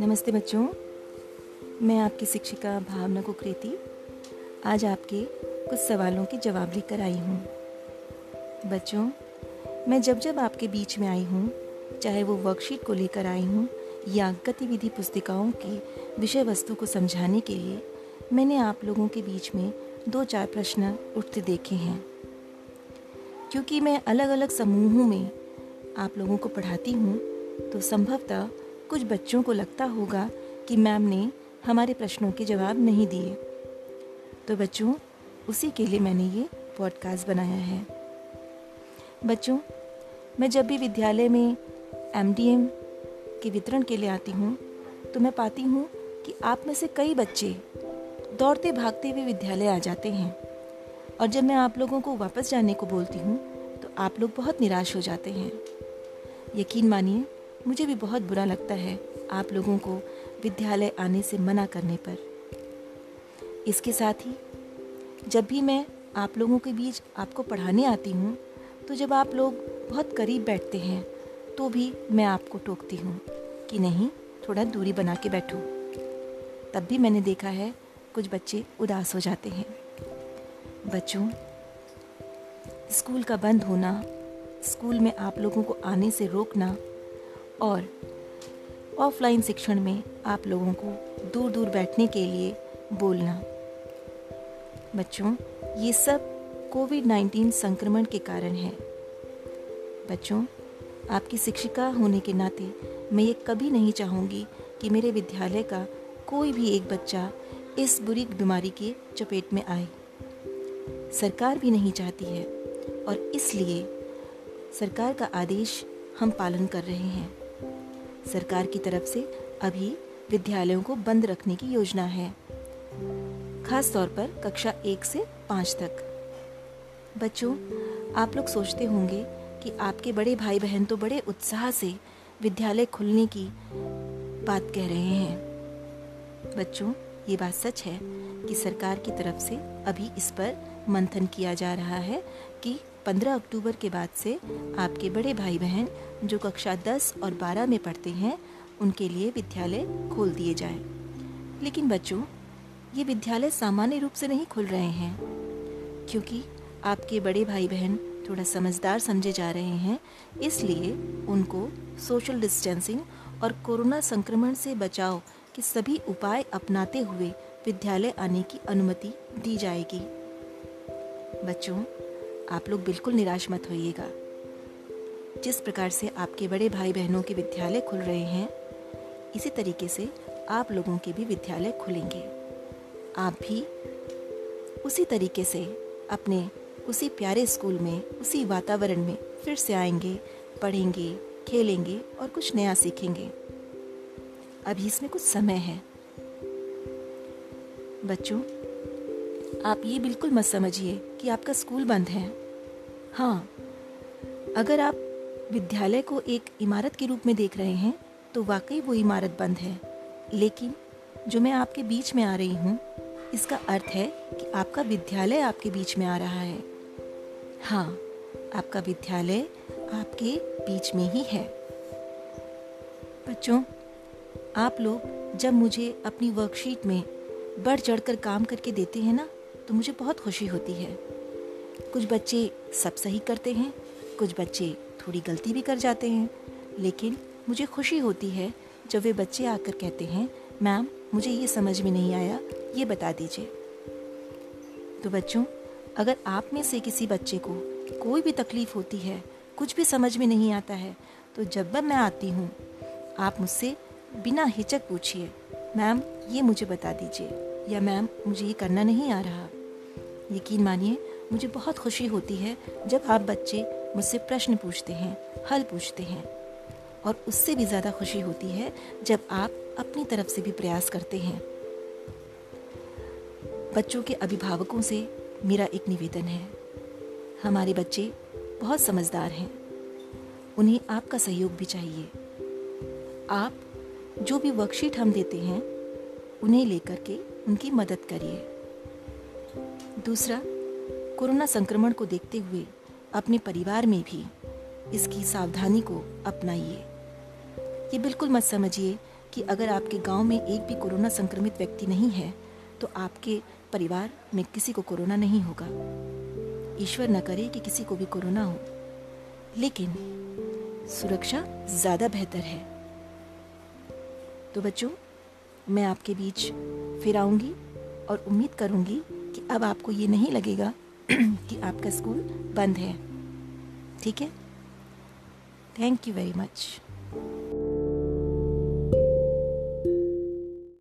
नमस्ते बच्चों, मैं आपकी शिक्षिका भावना कुकरेती आज आपके कुछ सवालों के जवाब लेकर आई हूँ। बच्चों, मैं जब जब आपके बीच में आई हूँ, चाहे वो वर्कशीट को लेकर आई हूँ या गतिविधि पुस्तिकाओं की विषय वस्तु को समझाने के लिए, मैंने आप लोगों के बीच में दो चार प्रश्न उठते देखे हैं। क्योंकि मैं अलग अलग समूहों में आप लोगों को पढ़ाती हूँ तो संभवतः कुछ बच्चों को लगता होगा कि मैम ने हमारे प्रश्नों के जवाब नहीं दिए। तो बच्चों, उसी के लिए मैंने ये पॉडकास्ट बनाया है। बच्चों, मैं जब भी विद्यालय में एमडीएम के वितरण के लिए आती हूँ तो मैं पाती हूँ कि आप में से कई बच्चे दौड़ते भागते हुए विद्यालय आ जाते हैं। और जब मैं आप लोगों को वापस जाने को बोलती हूँ तो आप लोग बहुत निराश हो जाते हैं। यकीन मानिए, मुझे भी बहुत बुरा लगता है आप लोगों को विद्यालय आने से मना करने पर। इसके साथ ही, जब भी मैं आप लोगों के बीच आपको पढ़ाने आती हूँ तो जब आप लोग बहुत करीब बैठते हैं तो भी मैं आपको टोकती हूँ कि नहीं, थोड़ा दूरी बना के बैठो। तब भी मैंने देखा है, कुछ बच्चे उदास हो जाते हैं। बच्चों, स्कूल का बंद होना, स्कूल में आप लोगों को आने से रोकना और ऑफलाइन शिक्षण में आप लोगों को दूर दूर बैठने के लिए बोलना। बच्चों, ये सब कोविड 19 संक्रमण के कारण है। बच्चों, आपकी शिक्षिका होने के नाते मैं ये कभी नहीं चाहूँगी कि मेरे विद्यालय का कोई भी एक बच्चा इस बुरी बीमारी के चपेट में आए। सरकार भी नहीं चाहती है और इसलिए सरकार का आदेश हम पालन कर रहे हैं। सरकार की तरफ़ से अभी विद्यालयों को बंद रखने की योजना है खास तौर पर कक्षा एक से पाँच तक। बच्चों, आप लोग सोचते होंगे कि आपके बड़े भाई बहन तो बड़े उत्साह से विद्यालय खुलने की बात कह रहे हैं। बच्चों, ये बात सच है कि सरकार की तरफ़ से अभी इस पर मंथन किया जा रहा है कि 15 अक्टूबर के बाद से आपके बड़े भाई बहन जो कक्षा 10 और 12 में पढ़ते हैं, उनके लिए विद्यालय खोल दिए जाए। लेकिन बच्चों, ये विद्यालय सामान्य रूप से नहीं खुल रहे हैं, क्योंकि आपके बड़े भाई बहन थोड़ा समझदार समझे जा रहे हैं, इसलिए उनको सोशल डिस्टेंसिंग और कोरोना संक्रमण से बचाव के सभी उपाय अपनाते हुए विद्यालय आने की अनुमति दी जाएगी। बच्चों, आप लोग बिल्कुल निराश मत होइएगा। जिस प्रकार से आपके बड़े भाई बहनों के विद्यालय खुल रहे हैं, इसी तरीके से आप लोगों के भी विद्यालय खुलेंगे। आप भी उसी तरीके से अपने उसी प्यारे स्कूल में, उसी वातावरण में फिर से आएँगे, पढ़ेंगे, खेलेंगे और कुछ नया सीखेंगे। अभी इसमें कुछ समय है। बच्चों आप ये बिल्कुल मत समझिए कि आपका स्कूल बंद है। हाँ अगर आप विद्यालय को एक इमारत के रूप में देख रहे हैं तो वाकई वो इमारत बंद है। लेकिन, जो मैं आपके बीच में आ रही हूँ, इसका अर्थ है कि आपका विद्यालय आपके बीच में आ रहा है। हाँ आपका विद्यालय आपके बीच में ही है। बच्चों, आप लोग जब मुझे अपनी वर्कशीट में बढ़ चढ़कर काम करके देते हैं ना तो मुझे बहुत खुशी होती है। कुछ बच्चे सब सही करते हैं, कुछ बच्चे थोड़ी गलती भी कर जाते हैं, लेकिन मुझे खुशी होती है जब वे बच्चे आकर कहते हैं, मैम, मुझे ये समझ में नहीं आया, ये बता दीजिए। तो बच्चों, अगर आप में से किसी बच्चे को कोई भी तकलीफ़ होती है, कुछ भी समझ में नहीं आता है तो जब मैं आती हूँ, आप मुझसे बिना हिचक पूछिए, मैम, ये मुझे बता दीजिए, या मैम, मुझे ये करना नहीं आ रहा। यकीन मानिए, मुझे बहुत खुशी होती है जब आप बच्चे मुझसे प्रश्न पूछते हैं, हल पूछते हैं। और उससे भी ज़्यादा खुशी होती है जब आप अपनी तरफ़ से भी प्रयास करते हैं। बच्चों के अभिभावकों से मेरा एक निवेदन है। हमारे बच्चे बहुत समझदार हैं। उन्हें आपका सहयोग भी चाहिए। आप जो भी वर्कशीट हम देते हैं, उन्हें लेकर के उनकी मदद करिए। दूसरा, कोरोना संक्रमण को देखते हुए अपने परिवार में भी इसकी सावधानी को अपनाइए। ये बिल्कुल मत समझिए कि अगर आपके गाँव में एक भी कोरोना संक्रमित व्यक्ति नहीं है तो आपके परिवार में किसी को कोरोना नहीं होगा। ईश्वर न करे कि किसी को भी कोरोना हो। लेकिन सुरक्षा ज़्यादा बेहतर है। तो बच्चों, मैं आपके बीच फिर आऊँगी और उम्मीद करूँगी कि अब आपको ये नहीं लगेगा कि आपका स्कूल बंद है। ठीक है? Thank you very much